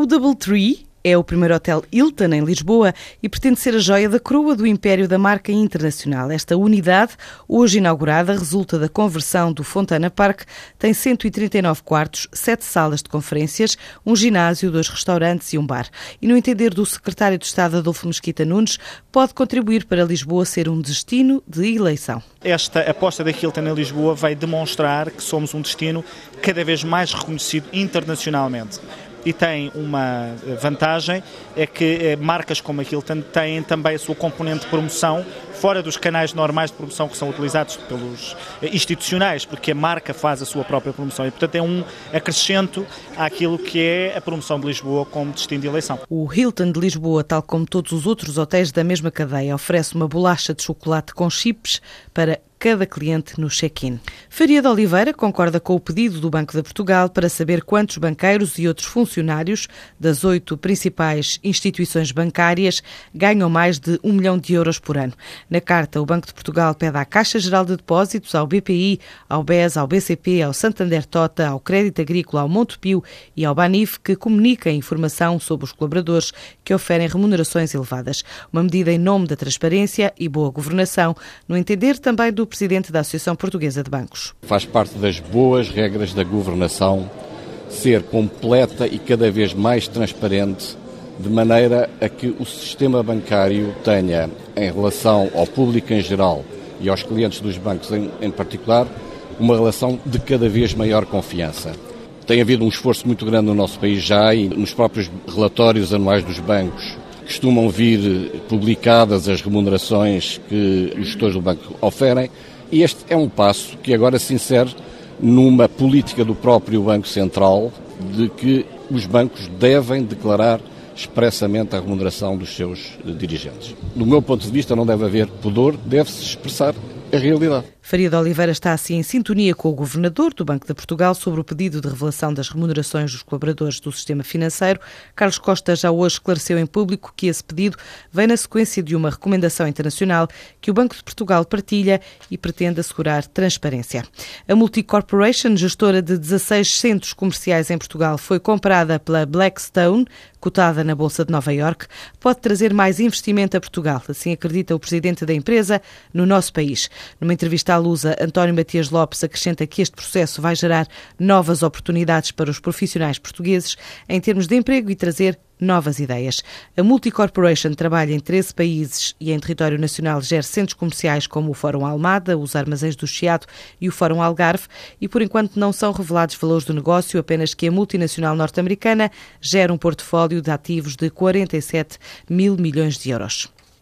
O Double Tree é o primeiro hotel Hilton em Lisboa e pretende ser a joia da coroa do império da marca internacional. Esta unidade, hoje inaugurada, resulta da conversão do Fontana Park, tem 139 quartos, 7 salas de conferências, um ginásio, dois restaurantes e um bar. E no entender do secretário de Estado Adolfo Mesquita Nunes, pode contribuir para Lisboa ser um destino de eleição. Esta aposta da Hilton em Lisboa vai demonstrar que somos um destino cada vez mais reconhecido internacionalmente e tem uma vantagem, é que eh, marcas como a Hilton têm também a sua componente de promoção fora dos canais normais de promoção que são utilizados pelos eh, institucionais, porque a marca faz a sua própria promoção e, portanto, é um acrescento àquilo que é a promoção de Lisboa como destino de eleição. O Hilton de Lisboa, tal como todos os outros hotéis da mesma cadeia, oferece uma bolacha de chocolate com chips para cada cliente no check-in. Faria de Oliveira concorda com o pedido do Banco de Portugal para saber quantos banqueiros e outros funcionários das oito principais instituições bancárias ganham mais de um milhão de euros por ano. Na carta, o Banco de Portugal pede à Caixa Geral de Depósitos, ao BPI, ao BES, ao BCP, ao Santander Tota, ao Crédito Agrícola, ao Montepio e ao Banif que comuniquem informação sobre os colaboradores que oferem remunerações elevadas. Uma medida em nome da transparência e boa governação, no entender também do presidente da Associação Portuguesa de Bancos. Faz parte das boas regras da governação ser completa e cada vez mais transparente, de maneira a que o sistema bancário tenha, em relação ao público em geral e aos clientes dos bancos em, em particular, uma relação de cada vez maior confiança. Tem havido um esforço muito grande no nosso país já e nos próprios relatórios anuais dos bancos costumam vir publicadas as remunerações que os gestores do banco oferem e este é um passo que agora se insere numa política do próprio Banco Central de que os bancos devem declarar expressamente a remuneração dos seus dirigentes. Do meu ponto de vista, não deve haver pudor, deve-se expressar a realidade. Faria de Oliveira está assim em sintonia com o governador do Banco de Portugal sobre o pedido de revelação das remunerações dos colaboradores do sistema financeiro. Carlos Costa já hoje esclareceu em público que esse pedido vem na sequência de uma recomendação internacional que o Banco de Portugal partilha e pretende assegurar transparência. A Multicorporation, gestora de 16 centros comerciais em Portugal, foi comprada pela Blackstone, cotada na Bolsa de Nova York, pode trazer mais investimento a Portugal, assim acredita o presidente da empresa, no nosso país. Numa entrevista à Lusa, António Matias Lopes acrescenta que este processo vai gerar novas oportunidades para os profissionais portugueses em termos de emprego e trazer novas ideias. A Multicorporation trabalha em 13 países e em território nacional gera centros comerciais como o Fórum Almada, os Armazéns do Chiado e o Fórum Algarve e por enquanto não são revelados valores do negócio, apenas que a multinacional norte-americana gera um portfólio de ativos de 47 mil milhões de euros.